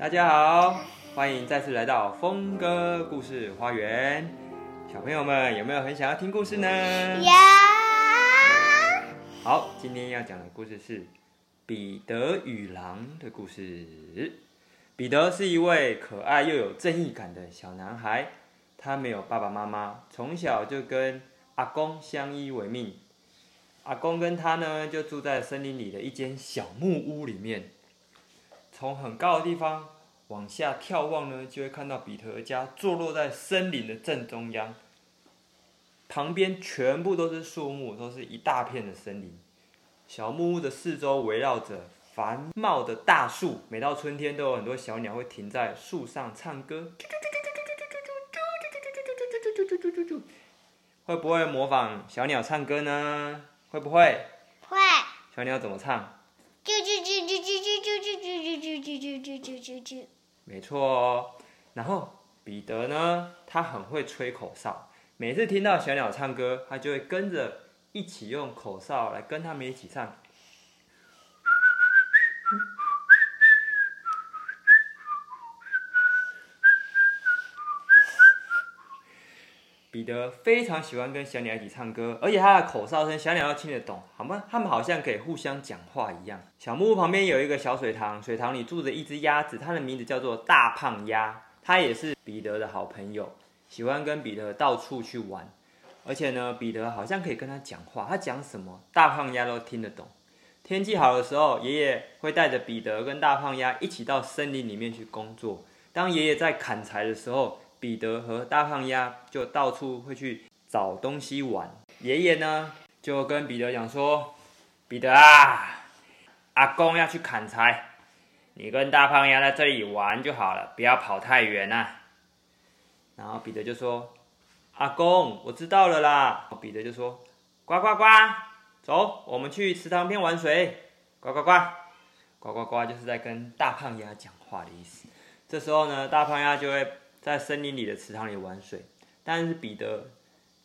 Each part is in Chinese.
大家好，欢迎再次来到峰哥故事花园。小朋友们有没有很想要听故事呢？有。好，今天要讲的故事是彼得与狼的故事。彼得是一位可爱又有正义感的小男孩，他没有爸爸妈妈，从小就跟阿公相依为命。阿公跟他呢，就住在森林里的一间小木屋里面。从很高的地方往下眺望呢，就会看到彼得家坐落在森林的正中央，旁边全部都是树木，都是一大片的森林。小木屋的四周围绕着繁茂的大树，每到春天都有很多小鸟会停在树上唱歌。会不会模仿小鸟唱歌呢？会不会？会。小鸟怎么唱？啾啾啾啾啾啾啾。没错哦。然后彼得呢，他很会吹口哨。每次听到小鸟唱歌，他就会跟着一起用口哨来跟他们一起唱。彼得非常喜欢跟小鸟一起唱歌，而且他的口哨声小鸟都听得懂，好吗？他们好像可以互相讲话一样。小木屋旁边有一个小水塘，水塘里住着一只鸭子，它的名字叫做大胖鸭，它也是彼得的好朋友，喜欢跟彼得到处去玩。而且呢，彼得好像可以跟他讲话，他讲什么，大胖鸭都听得懂。天气好的时候，爷爷会带着彼得跟大胖鸭一起到森林里面去工作。当爷爷在砍柴的时候，彼得和大胖鸭就到处会去找东西玩。爷爷呢就跟彼得讲说：“彼得啊，阿公要去砍柴，你跟大胖鸭在这里玩就好了，不要跑太远啊。”然后彼得就说：“阿公，我知道了啦。”彼得就说：“呱呱呱，走，我们去池塘边玩水。”呱呱呱，呱呱呱就是在跟大胖鸭讲话的意思。这时候呢，大胖鸭就会。在森林里的池塘里玩水，但是彼得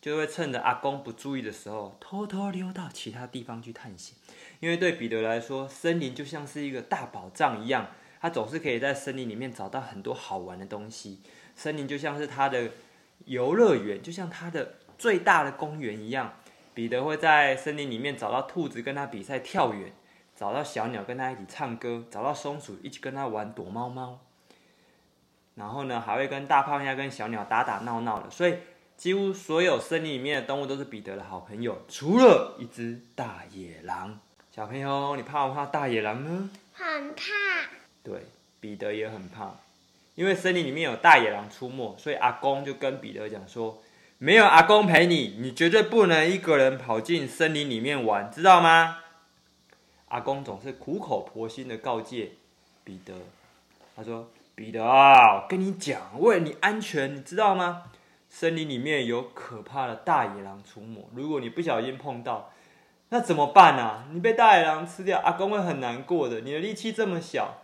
就会趁着阿公不注意的时候，偷偷溜到其他地方去探险。因为对彼得来说，森林就像是一个大宝藏一样，他总是可以在森林里面找到很多好玩的东西。森林就像是他的游乐园，就像他的最大的公园一样。彼得会在森林里面找到兔子跟他比赛跳远，找到小鸟跟他一起唱歌，找到松鼠一起跟他玩躲猫猫。然后呢，还会跟大胖鸭跟小鸟打打闹闹的，所以几乎所有森林里面的动物都是彼得的好朋友，除了一只大野狼。小朋友，你怕不怕大野狼呢？很怕。对，彼得也很怕，因为森林里面有大野狼出没，所以阿公就跟彼得讲说：“没有阿公陪你，你绝对不能一个人跑进森林里面玩，知道吗？”阿公总是苦口婆心的告诫彼得，他说。彼得啊，我跟你讲，为了你安全，你知道吗？森林里面有可怕的大野狼出没，如果你不小心碰到，那怎么办啊？你被大野狼吃掉，阿公会很难过的。你的力气这么小，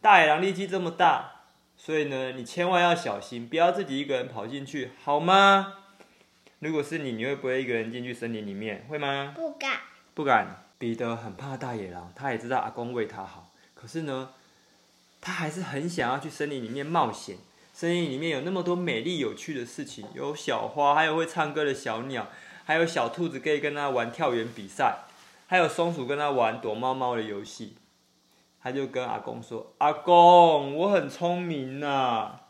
大野狼力气这么大，所以呢，你千万要小心，不要自己一个人跑进去，好吗？如果是你，你会不会一个人进去森林里面？会吗？不敢。不敢。彼得很怕大野狼，他也知道阿公为他好，可是呢，他还是很想要去森林里面冒险。森林里面有那么多美丽有趣的事情，有小花，还有会唱歌的小鸟，还有小兔子可以跟他玩跳远比赛，还有松鼠跟他玩躲猫猫的游戏。他就跟阿公说：“阿公，我很聪明呐，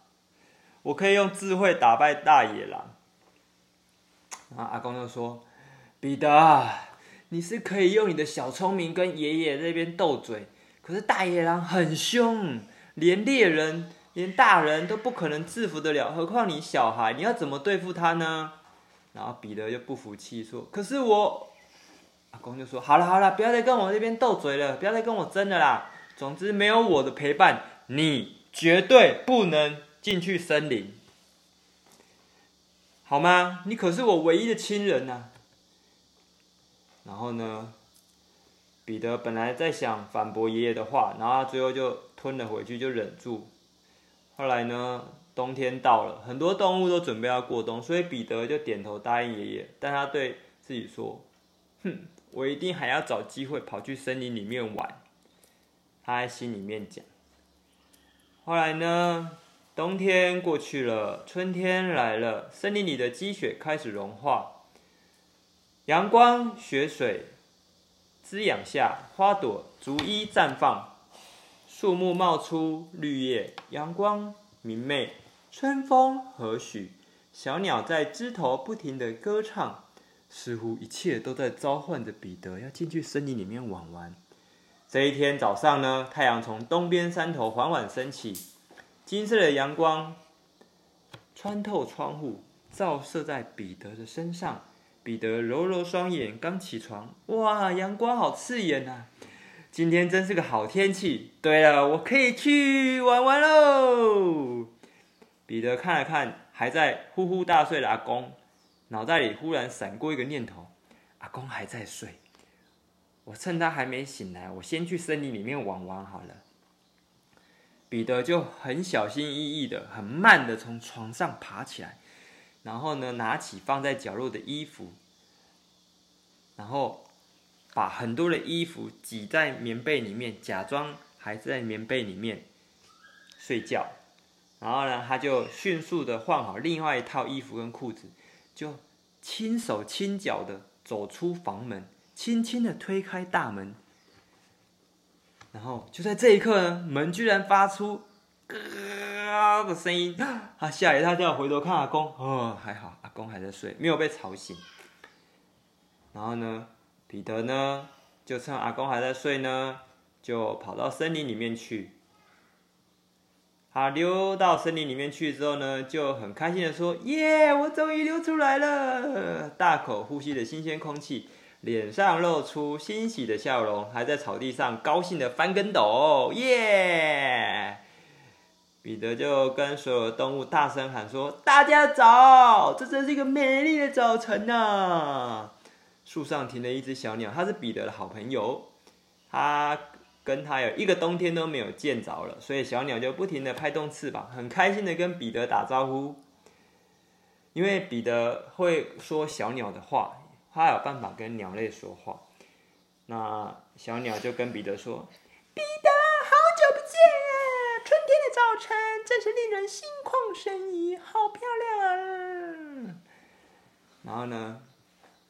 我可以用智慧打败大野狼。”然后阿公就说：“彼得，你是可以用你的小聪明跟爷爷那边斗嘴。”可是大野狼很凶，连猎人、连大人都不可能制服得了，何况你小孩，你要怎么对付他呢？然后彼得就不服气说：“可是我……”阿公就说：“好了好了，不要再跟我这边斗嘴了，不要再跟我争了啦。总之没有我的陪伴，你绝对不能进去森林，好吗？你可是我唯一的亲人呐。”然后呢？彼得本来在想反驳爷爷的话，然后他最后就吞了回去，就忍住。后来呢，冬天到了，很多动物都准备要过冬，所以彼得就点头答应爷爷。但他对自己说：“哼，我一定还要找机会跑去森林里面玩。”他在心里面讲。后来呢，冬天过去了，春天来了，森林里的积雪开始融化，阳光、雪水滋养下，花朵逐一绽放，树木冒出绿叶，阳光明媚，春风和煦，小鸟在枝头不停地歌唱，似乎一切都在召唤着彼得要进去森林里面玩玩。这一天早上呢，太阳从东边山头缓缓升起，金色的阳光穿透窗户，照射在彼得的身上。彼得揉揉双眼，刚起床，哇，阳光好刺眼呐！今天真是个好天气。对了，我可以去玩玩喽。彼得看了看还在呼呼大睡的阿公，脑袋里忽然闪过一个念头：阿公还在睡。我趁他还没醒来，我先去森林里面玩玩好了。彼得就很小心翼翼的、很慢的从床上爬起来，然后呢，拿起放在角落的衣服，然后把很多的衣服挤在棉被里面，假装还在棉被里面睡觉。然后呢，他就迅速的换好另外一套衣服跟裤子，就轻手轻脚的走出房门。轻轻的推开大门，然后就在这一刻呢，门居然发出“”的声音，他吓一大跳，回头看阿公，哦，还好，阿公还在睡，没有被吵醒。然后呢，彼得呢，就趁阿公还在睡呢，就跑到森林里面去。他溜到森林里面去之后呢，就很开心的说：“耶，我终于溜出来了！”大口呼吸的新鲜空气。脸上露出欣喜的笑容，还在草地上高兴的翻跟斗，耶！彼得就跟所有的动物大声喊说：“大家早，这真是一个美丽的早晨呐！”树上停了一只小鸟，它是彼得的好朋友，它跟他有一个冬天都没有见着了，所以小鸟就不停的拍动翅膀，很开心的跟彼得打招呼，因为彼得会说小鸟的话。他有办法跟鸟类说话，那小鸟就跟彼得说：“彼得，真是令人心旷神怡，好漂亮啊！”然后呢，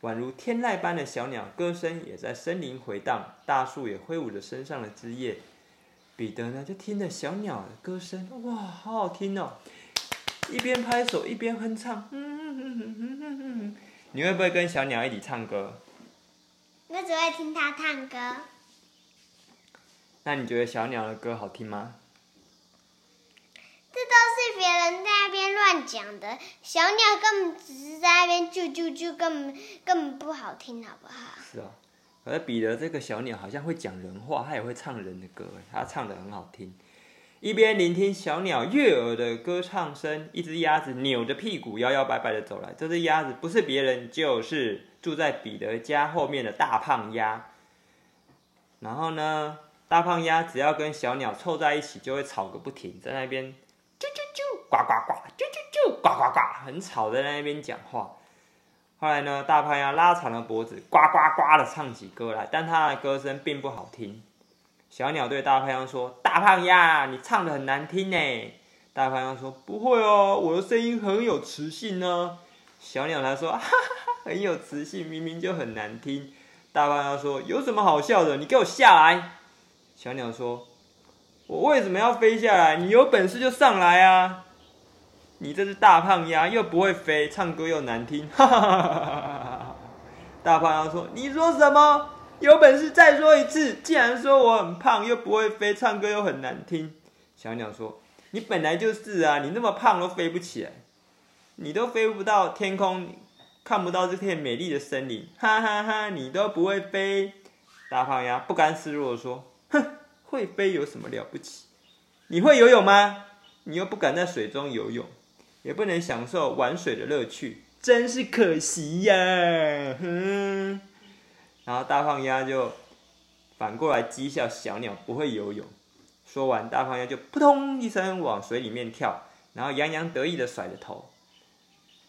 宛如天籁般的小鸟歌声也在森林回荡，大树也挥舞着身上的枝叶。彼得呢，就听着小鸟的歌声，哇，好好听哦！一边拍手一边哼唱，嗯哼哼哼哼哼哼。你会不会跟小鸟一起唱歌？我只会听它唱歌。那你觉得小鸟的歌好听吗？这都是别人在那边乱讲的，小鸟根本只是在那边啾啾啾，根本根本不好听，好不好？是啊，而彼得这个小鸟好像会讲人话，它也会唱人的歌，它唱得很好听。一边聆听小鸟悦耳的歌唱声，一只鸭子扭着屁股摇摇摆摆的走来。这只鸭子不是别人，就是住在彼得家后面的大胖鸭。然后呢，大胖鸭只要跟小鸟凑在一起，就会吵个不停，在那边，呱呱呱，啾啾啾，呱呱呱，很吵的在那边讲话。后来呢，大胖鸭拉长了脖子，呱呱呱的唱起歌来，但它的歌声并不好听。小鸟对大胖鸭说：“大胖鸭，你唱的很难听呢。”大胖鸭说：“不会哦，我的声音很有磁性呢。”小鸟他说：“哈哈哈，很有磁性，明明就很难听。”大胖鸭说：“有什么好笑的？你给我下来！”小鸟说：“我为什么要飞下来？你有本事就上来啊！你这只大胖鸭又不会飞，唱歌又难听。”哈哈哈哈哈！大胖鸭说：“你说什么？”有本事再说一次！既然说我很胖，又不会飞，唱歌又很难听。小鸟说：“你本来就是啊，你那么胖都飞不起来，你都飞不到天空，看不到这片美丽的森林，哈哈哈！你都不会飞。”大胖鸭不甘示弱说：“哼，会飞有什么了不起？你会游泳吗？你又不敢在水中游泳，也不能享受玩水的乐趣，真是可惜呀！”哼。然后大胖鸭就反过来讥笑小鸟不会游泳。说完，大胖鸭就扑通一声往水里面跳，然后洋洋得意的甩着头。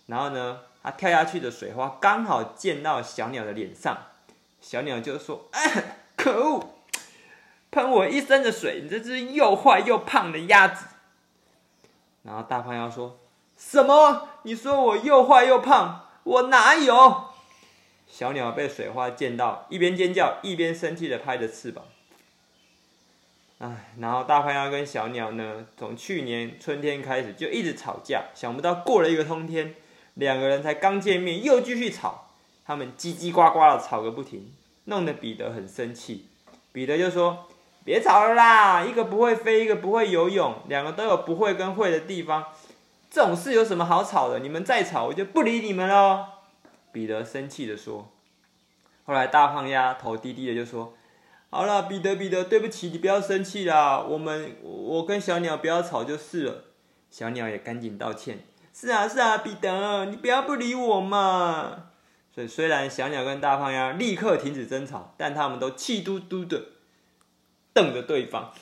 然后呢，它跳下去的水花刚好溅到小鸟的脸上，小鸟就说：“哎，可恶，喷我一身的水！你这只又坏又胖的鸭子！”然后大胖丫说：“什么？你说我又坏又胖？我哪有？”小鸟被水花溅到，一边尖叫一边生气的拍着翅膀。唉，然后大胖丫跟小鸟呢，从去年春天开始就一直吵架，想不到过了一个冬天，两个人才刚见面又继续吵，他们叽叽呱呱的吵个不停，弄得彼得很生气。彼得就说：“别吵了啦，一个不会飞，一个不会游泳，两个都有不会跟会的地方，这种事有什么好吵的？你们再吵，我就不理你们喽。”彼得生气的说。后来大胖丫头低低的就说：“好了，彼得，彼得，对不起，你不要生气啦。我们，我跟小鸟不要吵就是了。”小鸟也赶紧道歉：“是啊，是啊，彼得，你不要不理我嘛。”所以虽然小鸟跟大胖丫立刻停止争吵，但他们都气嘟嘟的瞪着对方。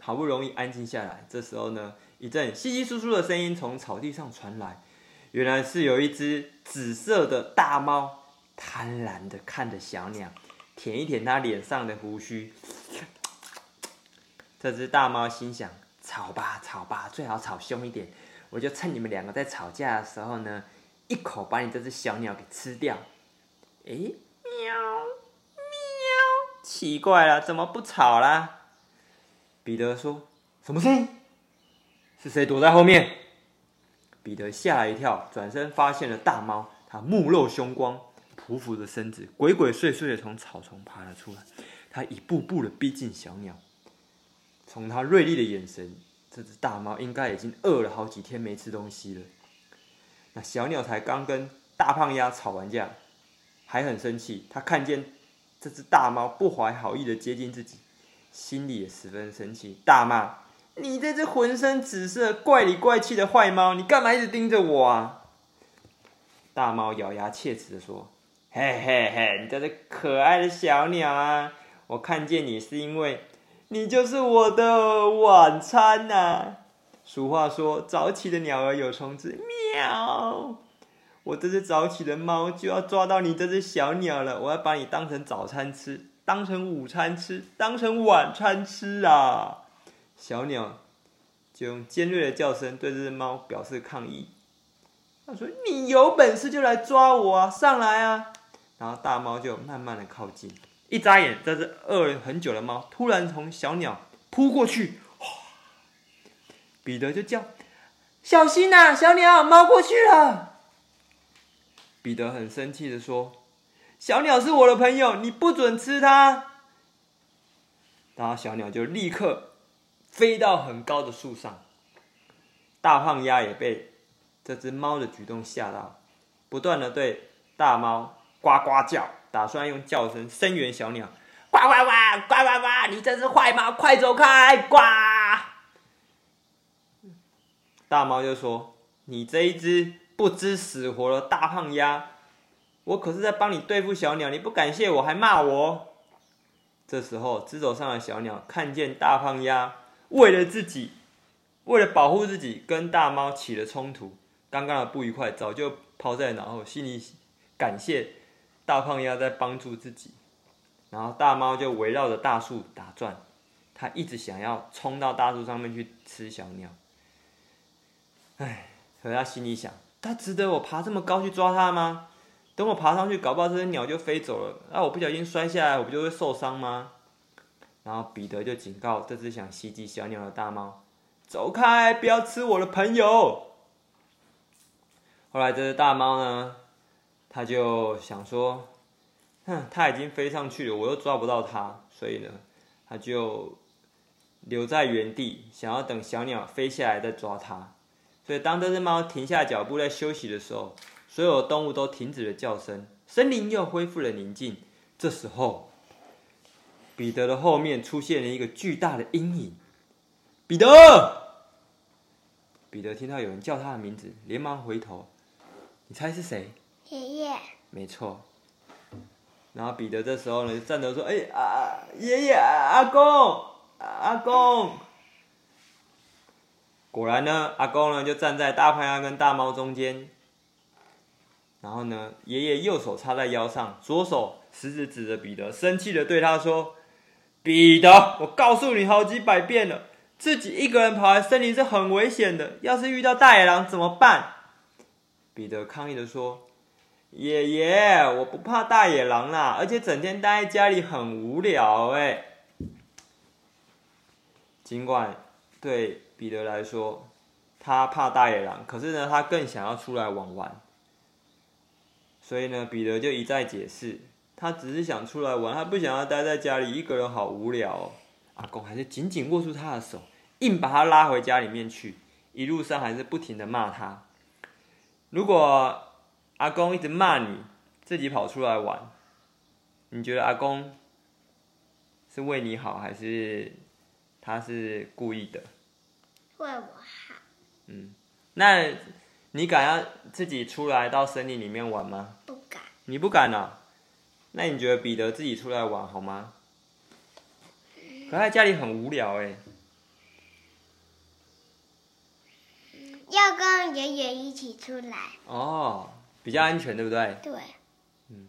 好不容易安静下来，这时候呢，一阵稀稀疏疏的声音从草地上传来，原来是有一只紫色的大猫。贪婪的看着小鸟，舔一舔它脸上的胡须。这只大猫心想：吵吧，吵吧，最好吵凶一点，我就趁你们两个在吵架的时候呢，一口把你这只小鸟给吃掉。哎，喵喵，奇怪了，怎么不吵啦？彼得说：“什么声音？是谁躲在后面？”彼得吓了一跳，转身发现了大猫，它目露凶光。匍匐着身子，鬼鬼祟祟的从草丛爬了出来。他一步步的逼近小鸟，从他锐利的眼神，这只大猫应该已经饿了好几天没吃东西了。那小鸟才刚跟大胖丫吵完架，还很生气。他看见这只大猫不怀好意的接近自己，心里也十分生气，大骂：“你这只浑身紫色、怪里怪气的坏猫，你干嘛一直盯着我啊？”大猫咬牙切齿的说。嘿嘿嘿，你这只可爱的小鸟啊！我看见你是因为你就是我的晚餐呐、啊。俗话说，早起的鸟儿有虫吃。喵！我这只早起的猫就要抓到你这只小鸟了，我要把你当成早餐吃，当成午餐吃，当成晚餐吃啊！小鸟就用尖锐的叫声对这只猫表示抗议。他说：“你有本事就来抓我啊！上来啊！”然后大猫就慢慢的靠近，一眨眼，这只饿了很久的猫突然从小鸟扑过去，彼得就叫：“小心呐，小鸟，猫过去了！”彼得很生气的说：“小鸟是我的朋友，你不准吃它。”然后小鸟就立刻飞到很高的树上，大胖鸭也被这只猫的举动吓到，不断的对大猫。呱呱叫，打算用叫声声援小鸟。呱呱呱，呱呱呱！你这只坏猫，快走开！呱！大猫就说：“你这一只不知死活的大胖鸭，我可是在帮你对付小鸟，你不感谢我还骂我。”这时候，直走上的小鸟看见大胖鸭为了自己，为了保护自己，跟大猫起了冲突。刚刚的不愉快早就抛在脑后，心里感谢。大胖丫在帮助自己，然后大猫就围绕着大树打转，它一直想要冲到大树上面去吃小鸟。唉，可它心里想，它值得我爬这么高去抓它吗？等我爬上去，搞不好这只鸟就飞走了，那我不小心摔下来，我不就会受伤吗？然后彼得就警告这只想袭击小鸟的大猫：“走开，不要吃我的朋友。”后来这只大猫呢？他就想说，哼，它已经飞上去了，我又抓不到它，所以呢，他就留在原地，想要等小鸟飞下来再抓它。所以当这只猫停下脚步在休息的时候，所有动物都停止了叫声，森林又恢复了宁静。这时候，彼得的后面出现了一个巨大的阴影。彼得，彼得听到有人叫他的名字，连忙回头，你猜是谁？爷爷，没错。然后彼得这时候呢，就站着说：“哎啊，爷爷，阿公，阿公。”果然呢，阿公呢就站在大胖丫跟大猫中间。然后呢，爷爷右手插在腰上，左手食指指着彼得，生气的对他说：“彼得，我告诉你好几百遍了，自己一个人跑来森林是很危险的，要是遇到大野狼怎么办？彼得抗议的说：“爷爷，我不怕大野狼啦，而且整天待在家里很无聊哎。”尽管对彼得来说，他怕大野狼，可是呢，他更想要出来玩玩。所以呢，彼得就一再解释，他只是想出来玩，他不想要待在家里一个人，好无聊哦。阿公还是紧紧握住他的手，硬把他拉回家里面去，一路上还是不停的骂他。如果阿公一直骂你，自己跑出来玩，你觉得阿公是为你好，还是他是故意的？为我好。嗯，那你敢要自己出来到森林里面玩吗？不敢。你不敢啊？那你觉得彼得自己出来玩好吗？可他在家里很无聊哎。要跟爷爷一起出来哦，比较安全，对不对？对。嗯。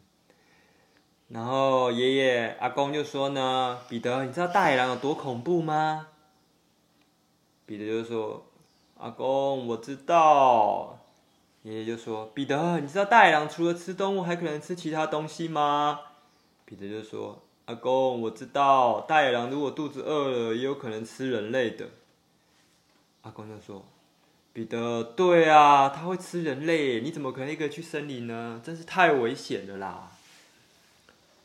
然后爷爷阿公就说呢：“彼得，你知道大野狼有多恐怖吗？”彼得就说：“阿公，我知道。”爷爷就说：“彼得，你知道大野狼除了吃动物，还可能吃其他东西吗？”彼得就说：“阿公，我知道，大野狼如果肚子饿了，也有可能吃人类的。”阿公就说。彼得，对啊，他会吃人类，你怎么可能一个去森林呢？真是太危险了啦！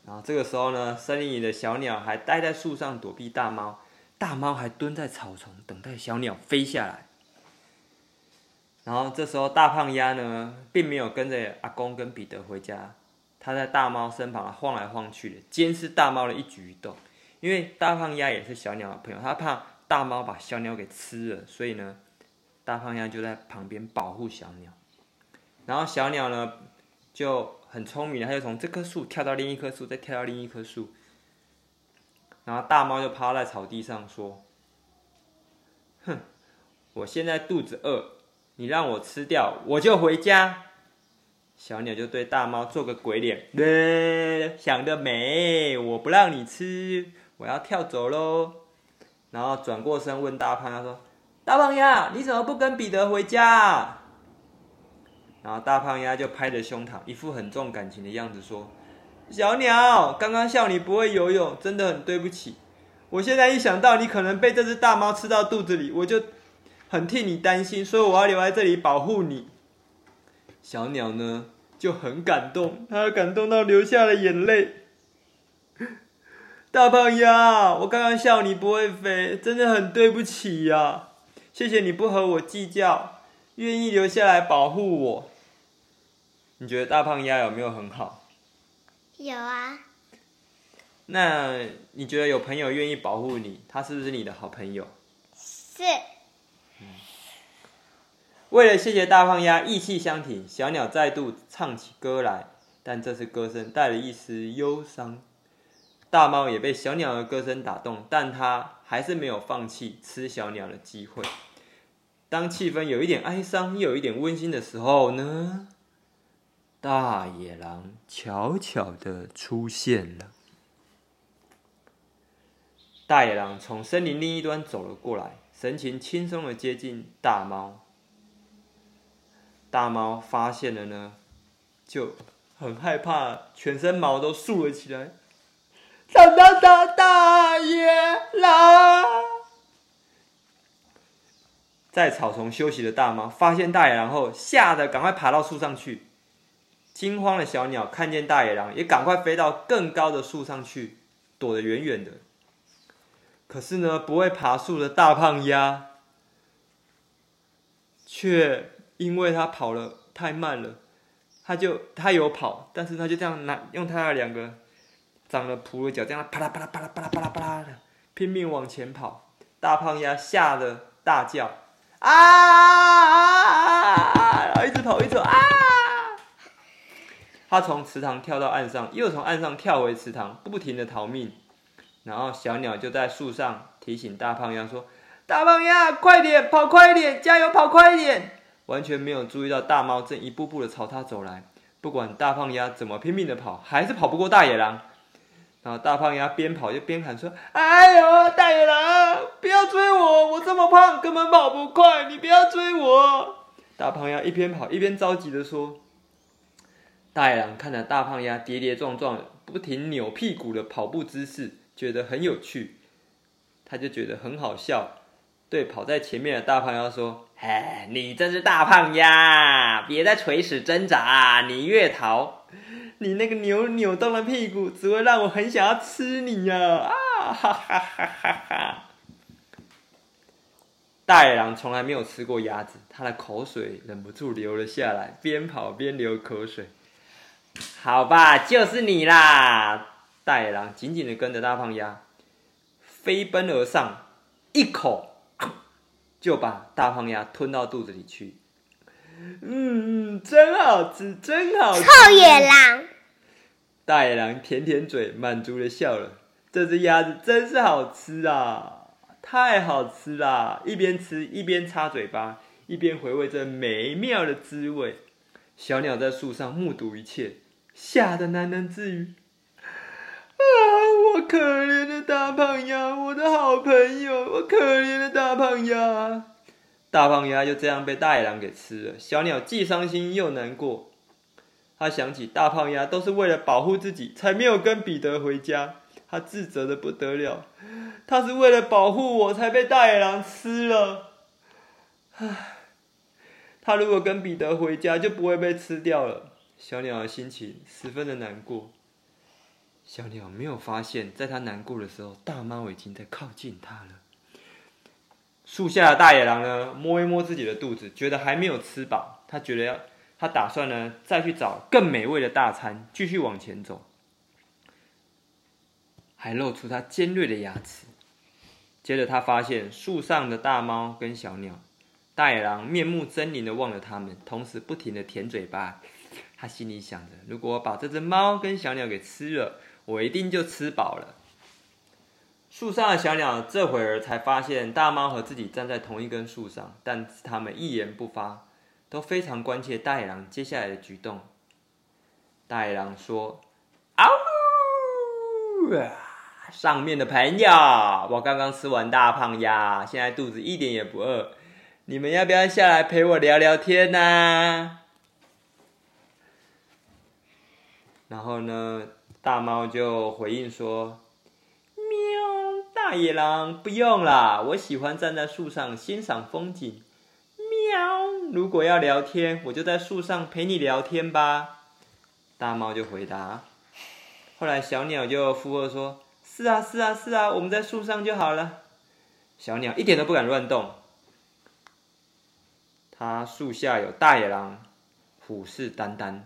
然后这个时候呢，森林里的小鸟还待在树上躲避大猫，大猫还蹲在草丛等待小鸟飞下来。然后这时候大胖鸭呢，并没有跟着阿公跟彼得回家，他在大猫身旁晃来晃去的，监视大猫的一举一动。因为大胖鸭也是小鸟的朋友，他怕大猫把小鸟给吃了，所以呢。大胖鸭就在旁边保护小鸟，然后小鸟呢就很聪明，它就从这棵树跳到另一棵树，再跳到另一棵树，然后大猫就趴在草地上说：“哼，我现在肚子饿，你让我吃掉，我就回家。”小鸟就对大猫做个鬼脸，呃，想得美，我不让你吃，我要跳走喽。然后转过身问大胖鸭说。大胖鸭，你怎么不跟彼得回家？然后大胖鸭就拍着胸膛，一副很重感情的样子说：“小鸟，刚刚笑你不会游泳，真的很对不起。我现在一想到你可能被这只大猫吃到肚子里，我就很替你担心，所以我要留在这里保护你。”小鸟呢就很感动，它感动到流下了眼泪。大胖鸭，我刚刚笑你不会飞，真的很对不起呀。谢谢你不和我计较，愿意留下来保护我。你觉得大胖鸭有没有很好？有啊。那你觉得有朋友愿意保护你，他是不是你的好朋友？是。为了谢谢大胖鸭义气相挺，小鸟再度唱起歌来，但这次歌声带了一丝忧伤。大猫也被小鸟的歌声打动，但它还是没有放弃吃小鸟的机会。当气氛有一点哀伤，又有一点温馨的时候呢，大野狼悄悄的出现了。大野狼从森林另一端走了过来，神情轻松的接近大猫。大猫发现了呢，就很害怕，全身毛都竖了起来。大大大大野狼！在草丛休息的大猫发现大野狼后，吓得赶快爬到树上去。惊慌的小鸟看见大野狼，也赶快飞到更高的树上去，躲得远远的。可是呢，不会爬树的大胖鸭，却因为他跑了太慢了，他就他有跑，但是他就这样拿用他的两个长了蹼的脚，这样啪啦啪啦啪啦啪啦啪啦啪啦的拼命往前跑。大胖鸭吓得大叫。啊啊啊啊！然后一直跑，一直跑啊！他从池塘跳到岸上，又从岸上跳回池塘，不停的逃命。然后小鸟就在树上提醒大胖鸭说：“大胖鸭，快点，跑快点，加油，跑快一点！”完全没有注意到大猫正一步步的朝他走来。不管大胖鸭怎么拼命的跑，还是跑不过大野狼。然后大胖鸭边跑就边喊说：“哎呦，大野狼，不要追我，我这么胖，根本跑不快，你不要追我。”大胖鸭一边跑一边着急的说：“大野狼看着大胖鸭跌跌撞撞、不停扭屁股的跑步姿势，觉得很有趣，他就觉得很好笑，对跑在前面的大胖鸭说：‘哎，你这只大胖鸭，别再垂死挣扎，你越逃。’”你那个扭扭动的屁股，只会让我很想要吃你呀！啊哈哈哈哈哈！大野狼从来没有吃过鸭子，他的口水忍不住流了下来，边跑边流口水。好吧，就是你啦！大野狼紧紧的跟着大胖鸭，飞奔而上，一口就把大胖鸭吞到肚子里去。嗯，真好吃，真好吃！臭野狼！大野狼舔舔嘴，满足的笑了。这只鸭子真是好吃啊，太好吃啦！一边吃一边擦嘴巴，一边回味着美妙的滋味。小鸟在树上目睹一切，吓得喃喃自语：“啊，啊我可怜的大胖鸭，我的好朋友，我可怜的大胖鸭。”大胖鸭就这样被大野狼给吃了，小鸟既伤心又难过。他想起大胖鸭都是为了保护自己，才没有跟彼得回家，他自责的不得了。他是为了保护我才被大野狼吃了。唉，他如果跟彼得回家，就不会被吃掉了。小鸟的心情十分的难过。小鸟没有发现，在他难过的时候，大猫已经在靠近他了。树下的大野狼呢，摸一摸自己的肚子，觉得还没有吃饱。他觉得要，他打算呢，再去找更美味的大餐，继续往前走，还露出他尖锐的牙齿。接着他发现树上的大猫跟小鸟，大野狼面目狰狞的望着他们，同时不停的舔嘴巴。他心里想着，如果把这只猫跟小鸟给吃了，我一定就吃饱了。树上的小鸟这会儿才发现大猫和自己站在同一根树上，但是他们一言不发，都非常关切大野狼接下来的举动。大野狼说：“嗷呜！上面的朋友，我刚刚吃完大胖鸭，现在肚子一点也不饿，你们要不要下来陪我聊聊天呢？”然后呢，大猫就回应说。喵大野狼，不用啦，我喜欢站在树上欣赏风景。喵，如果要聊天，我就在树上陪你聊天吧。大猫就回答。后来小鸟就附和说：“是啊，是啊，是啊，我们在树上就好了。”小鸟一点都不敢乱动。它树下有大野狼，虎视眈眈。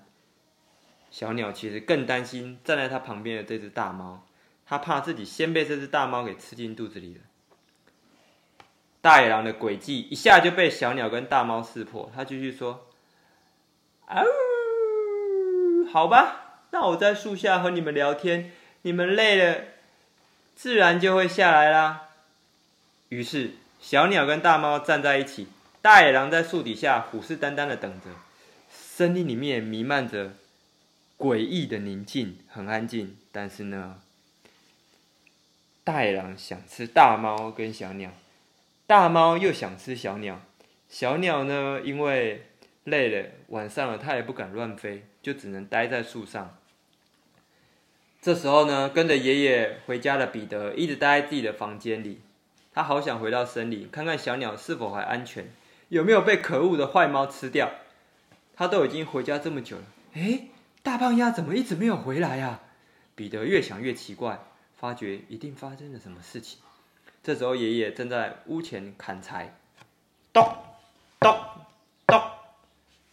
小鸟其实更担心站在它旁边的这只大猫。它怕自己先被这只大猫给吃进肚子里了。大野狼的诡计一下就被小鸟跟大猫识破。它继续说：“啊，好吧，那我在树下和你们聊天，你们累了，自然就会下来啦。”于是，小鸟跟大猫站在一起，大野狼在树底下虎视眈眈的等着。森林里面弥漫着诡异的宁静，很安静。但是呢，大野狼想吃大猫跟小鸟，大猫又想吃小鸟。小鸟呢，因为累了，晚上了，它也不敢乱飞，就只能待在树上。这时候呢，跟着爷爷回家的彼得一直待在自己的房间里，他好想回到森林，看看小鸟是否还安全，有没有被可恶的坏猫吃掉。他都已经回家这么久了，诶，大胖鸭怎么一直没有回来呀？彼得越想越奇怪。发觉一定发生了什么事情。这时候，爷爷正在屋前砍柴，咚咚咚，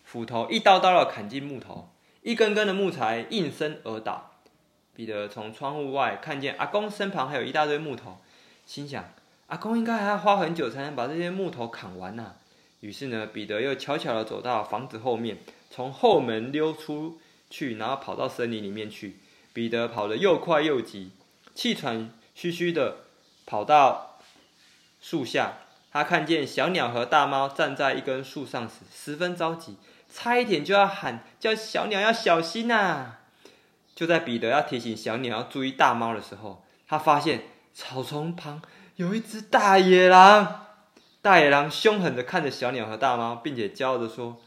斧头一刀刀的砍进木头，一根根的木材应声而倒。彼得从窗户外看见阿公身旁还有一大堆木头，心想：阿公应该还要花很久才能把这些木头砍完呐。于是呢，彼得又悄悄地走到房子后面，从后门溜出去，然后跑到森林里面去。彼得跑得又快又急。气喘吁吁的跑到树下，他看见小鸟和大猫站在一根树上时，十分着急，差一点就要喊叫小鸟要小心呐、啊。就在彼得要提醒小鸟要注意大猫的时候，他发现草丛旁有一只大野狼。大野狼凶狠地看着小鸟和大猫，并且骄傲地说：“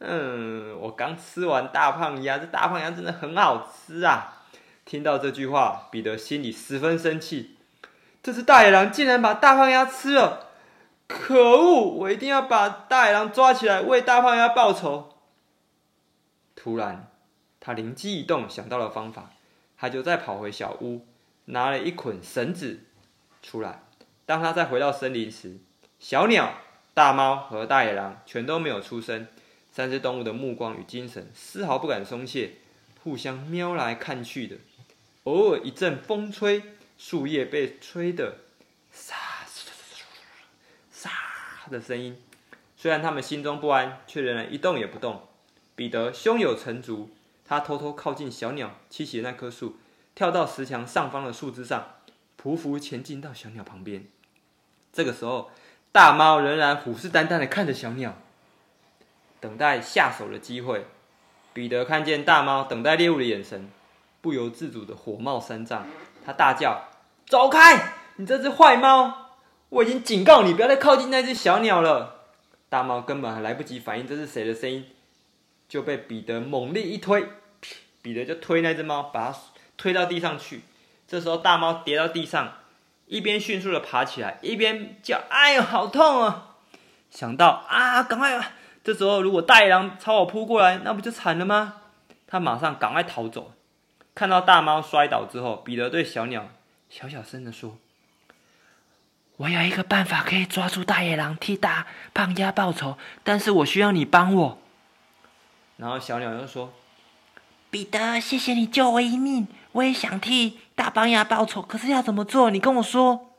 嗯，我刚吃完大胖鸭，这大胖鸭真的很好吃啊！”听到这句话，彼得心里十分生气。这只大野狼竟然把大胖鸭吃了！可恶！我一定要把大野狼抓起来，为大胖鸭报仇。突然，他灵机一动，想到了方法，他就再跑回小屋，拿了一捆绳子出来。当他再回到森林时，小鸟、大猫和大野狼全都没有出声。三只动物的目光与精神丝毫不敢松懈，互相瞄来看去的。偶尔一阵风吹，树叶被吹得沙沙的声音。虽然他们心中不安，却仍然一动也不动。彼得胸有成竹，他偷偷靠近小鸟栖息的那棵树，跳到石墙上方的树枝上，匍匐前进到小鸟旁边。这个时候，大猫仍然虎视眈眈的看着小鸟，等待下手的机会。彼得看见大猫等待猎物的眼神，不由自主的火冒三丈。他大叫：“走开！你这只坏猫！我已经警告你，不要再靠近那只小鸟了。”大猫根本还来不及反应这是谁的声音，就被彼得猛力一推，彼得就推那只猫，把它推到地上去。这时候，大猫跌到地上。一边迅速的爬起来，一边叫：“哎呦，好痛啊！”想到啊，赶快！这时候如果大野狼朝我扑过来，那不就惨了吗？他马上赶快逃走。看到大猫摔倒之后，彼得对小鸟小小声的说：“我有一个办法可以抓住大野狼，替大胖鸭报仇，但是我需要你帮我。”然后小鸟又说：“彼得，谢谢你救我一命，我也想替。”大胖鸭报仇，可是要怎么做？你跟我说。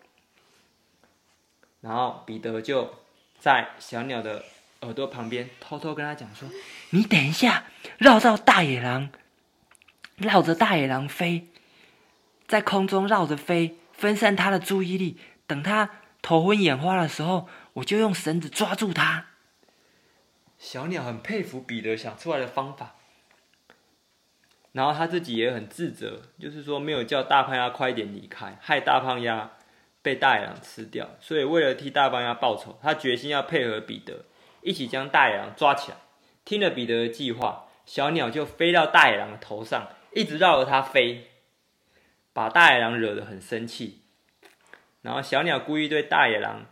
然后彼得就在小鸟的耳朵旁边偷偷跟他讲说：“你等一下，绕到大野狼，绕着大野狼飞，在空中绕着飞，分散他的注意力。等他头昏眼花的时候，我就用绳子抓住他。”小鸟很佩服彼得想出来的方法。然后他自己也很自责，就是说没有叫大胖鸭快点离开，害大胖鸭被大野狼吃掉。所以为了替大胖鸭报仇，他决心要配合彼得，一起将大野狼抓起来。听了彼得的计划，小鸟就飞到大野狼的头上，一直绕着它飞，把大野狼惹得很生气。然后小鸟故意对大野狼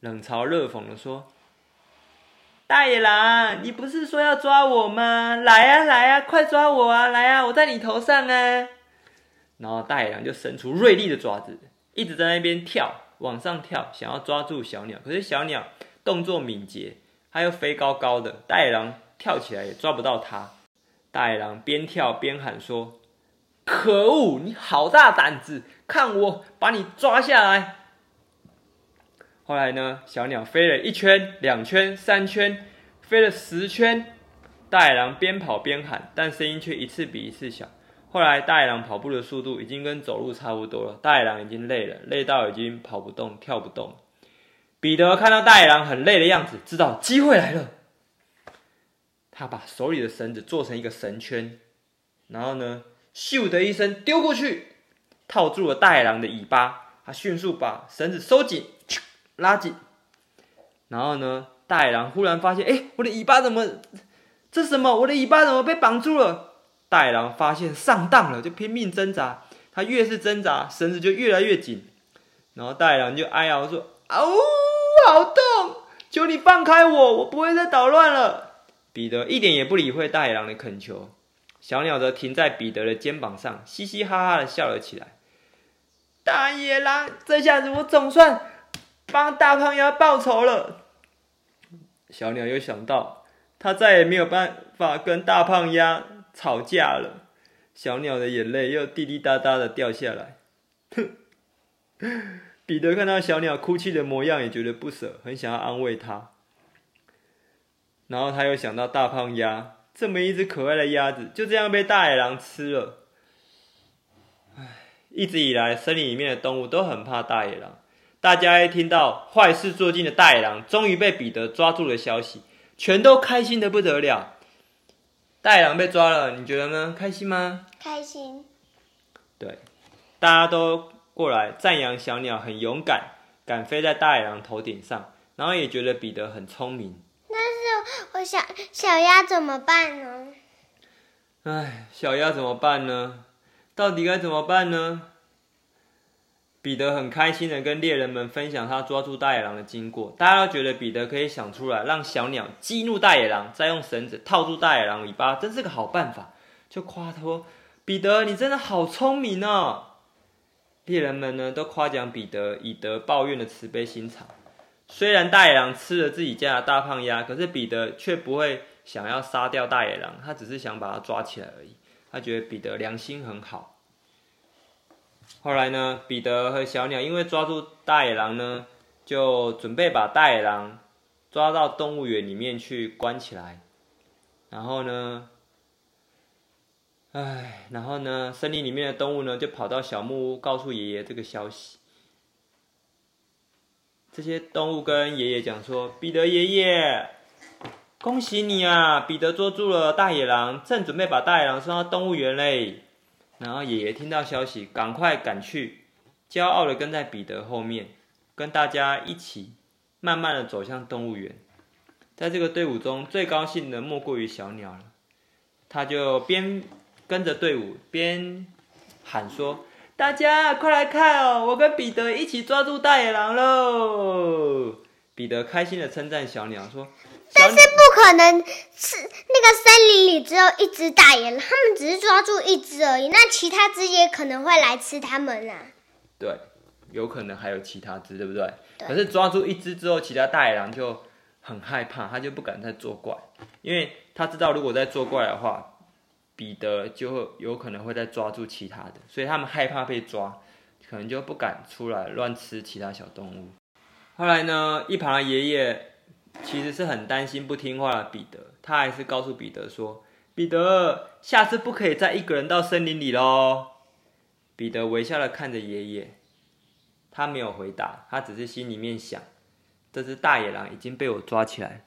冷嘲热讽地说。大野狼，你不是说要抓我吗？来呀，来呀，快抓我啊！来呀，我在你头上啊！然后大野狼就伸出锐利的爪子，一直在那边跳，往上跳，想要抓住小鸟。可是小鸟动作敏捷，它又飞高高的，大野狼跳起来也抓不到它。大野狼边跳边喊说：“可恶，你好大胆子！看我把你抓下来！”后来呢，小鸟飞了一圈、两圈、三圈，飞了十圈。大野狼边跑边喊，但声音却一次比一次小。后来，大野狼跑步的速度已经跟走路差不多了。大野狼已经累了，累到已经跑不动、跳不动。彼得看到大野狼很累的样子，知道机会来了。他把手里的绳子做成一个绳圈，然后呢，咻的一声丢过去，套住了大野狼的尾巴。他迅速把绳子收紧。拉紧，然后呢？大野狼忽然发现，哎，我的尾巴怎么？这什么？我的尾巴怎么被绑住了？大野狼发现上当了，就拼命挣扎。他越是挣扎，绳子就越来越紧。然后大野狼就哀嚎说：“啊呜，好痛！求你放开我，我不会再捣乱了。”彼得一点也不理会大野狼的恳求，小鸟则停在彼得的肩膀上，嘻嘻哈哈的笑了起来。大野狼，这下子我总算。帮大胖鸭报仇了。小鸟又想到，他再也没有办法跟大胖鸭吵架了。小鸟的眼泪又滴滴答答的掉下来。彼得看到小鸟哭泣的模样，也觉得不舍，很想要安慰它。然后他又想到大胖鸭，这么一只可爱的鸭子，就这样被大野狼吃了。唉，一直以来，森林里面的动物都很怕大野狼。大家一听到坏事做尽的大野狼终于被彼得抓住的消息，全都开心的不得了。大野狼被抓了，你觉得呢？开心吗？开心。对，大家都过来赞扬小鸟很勇敢，敢飞在大野狼头顶上，然后也觉得彼得很聪明。但是我小小鸭怎么办呢？唉，小鸭怎么办呢？到底该怎么办呢？彼得很开心的跟猎人们分享他抓住大野狼的经过，大家都觉得彼得可以想出来让小鸟激怒大野狼，再用绳子套住大野狼尾巴，真是个好办法。就夸他说：“彼得，你真的好聪明哦！”猎人们呢都夸奖彼得以德报怨的慈悲心肠。虽然大野狼吃了自己家的大胖鸭，可是彼得却不会想要杀掉大野狼，他只是想把它抓起来而已。他觉得彼得良心很好。后来呢，彼得和小鸟因为抓住大野狼呢，就准备把大野狼抓到动物园里面去关起来。然后呢，唉，然后呢，森林里面的动物呢，就跑到小木屋告诉爷爷这个消息。这些动物跟爷爷讲说：“彼得爷爷，恭喜你啊！彼得捉住了大野狼，正准备把大野狼送到动物园嘞。”然后爷爷听到消息，赶快赶去，骄傲的跟在彼得后面，跟大家一起慢慢的走向动物园。在这个队伍中，最高兴的莫过于小鸟了。他就边跟着队伍边喊说：“大家快来看哦，我跟彼得一起抓住大野狼喽！”彼得开心的称赞小鸟说。但是不可能是那个森林里只有一只大野狼，他们只是抓住一只而已。那其他只也可能会来吃他们啊。对，有可能还有其他只，对不对？对。可是抓住一只之后，其他大野狼就很害怕，他就不敢再作怪，因为他知道如果再作怪的话，彼得就有可能会再抓住其他的，所以他们害怕被抓，可能就不敢出来乱吃其他小动物。后来呢，一旁的爷爷。其实是很担心不听话的彼得，他还是告诉彼得说：“彼得，下次不可以再一个人到森林里喽。”彼得微笑的看着爷爷，他没有回答，他只是心里面想：这只大野狼已经被我抓起来，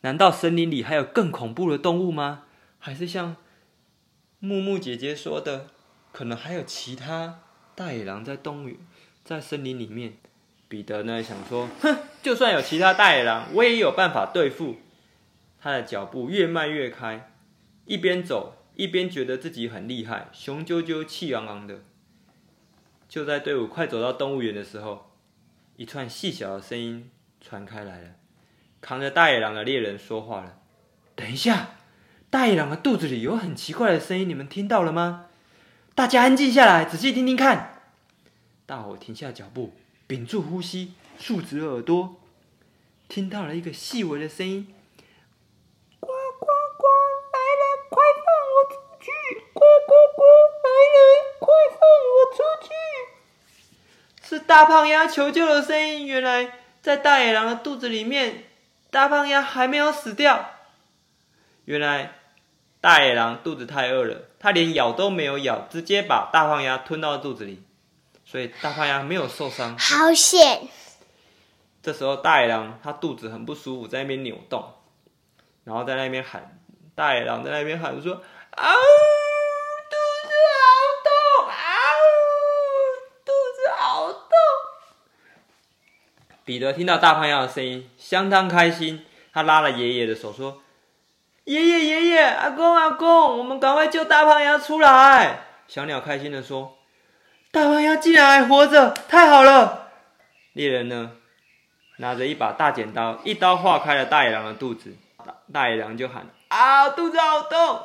难道森林里还有更恐怖的动物吗？还是像木木姐姐说的，可能还有其他大野狼在动物园，在森林里面？彼得呢，想说，哼，就算有其他大野狼，我也有办法对付。他的脚步越迈越开，一边走一边觉得自己很厉害，雄赳赳、气昂昂的。就在队伍快走到动物园的时候，一串细小的声音传开来了。扛着大野狼的猎人说话了：“等一下，大野狼的肚子里有很奇怪的声音，你们听到了吗？大家安静下来，仔细听听看。”大伙停下脚步。屏住呼吸，竖直耳朵，听到了一个细微的声音：“呱呱呱！来人，快放我出去！呱呱呱！来人，快放我出去！”是大胖鸭求救的声音。原来在大野狼的肚子里面，大胖鸭还没有死掉。原来大野狼肚子太饿了，它连咬都没有咬，直接把大胖鸭吞到肚子里。所以大胖鸭没有受伤，好险！这时候大野狼它肚子很不舒服，在那边扭动，然后在那边喊，大野狼在那边喊说：“啊，肚子好痛啊，肚子好痛！”彼得听到大胖鸭的声音，相当开心，他拉了爷爷的手说：“爷爷爷爷，阿公阿公，我们赶快救大胖鸭出来！”小鸟开心的说。大胖鸭竟然还活着，太好了！猎人呢，拿着一把大剪刀，一刀划开了大野狼的肚子。大，大野狼就喊：“啊，肚子好痛！”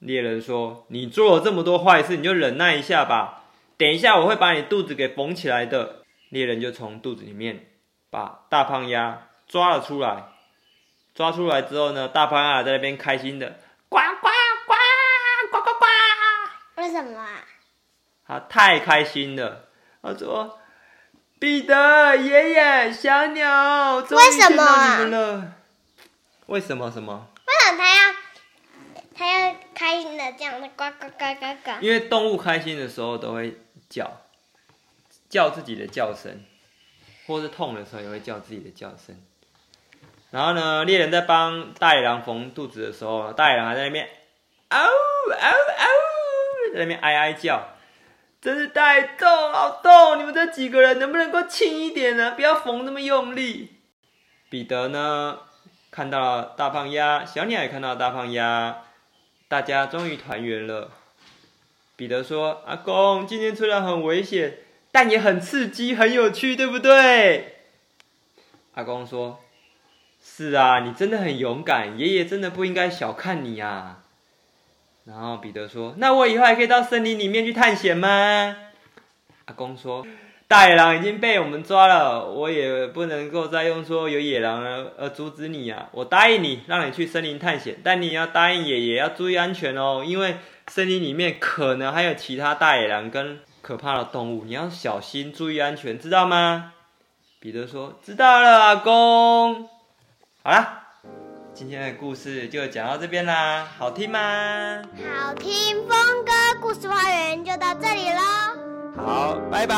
猎人说：“你做了这么多坏事，你就忍耐一下吧。等一下，我会把你肚子给缝起来的。”猎人就从肚子里面把大胖鸭抓了出来。抓出来之后呢，大潘啊在那边开心的呱呱呱呱呱呱。为什么啊？他太开心了，他说：“彼得爷爷、小鸟，终于见到你们了。为什么？什么？为什么他要他要开心的这样的呱呱呱呱呱？因为动物开心的时候都会叫，叫自己的叫声，或是痛的时候也会叫自己的叫声。然后呢，猎人在帮大野狼缝肚子的时候，大野狼还在那边。嗷嗷嗷，在那边哀哀叫，真是太痛，好痛！你们这几个人能不能够轻一点呢？不要缝那么用力。彼得呢，看到了大胖鸭，小鸟也看到了大胖鸭，大家终于团圆了。彼得说：“阿公，今天虽然很危险，但也很刺激，很有趣，对不对？”阿公说：“是啊，你真的很勇敢，爷爷真的不应该小看你啊。”然后彼得说：“那我以后还可以到森林里面去探险吗？”阿公说。大野狼已经被我们抓了，我也不能够再用说有野狼而而阻止你啊！我答应你，让你去森林探险，但你要答应爷爷要注意安全哦，因为森林里面可能还有其他大野狼跟可怕的动物，你要小心注意安全，知道吗？彼得说：“知道了，阿公。”好啦，今天的故事就讲到这边啦，好听吗？好听，峰哥故事花园就到这里喽。好，拜拜。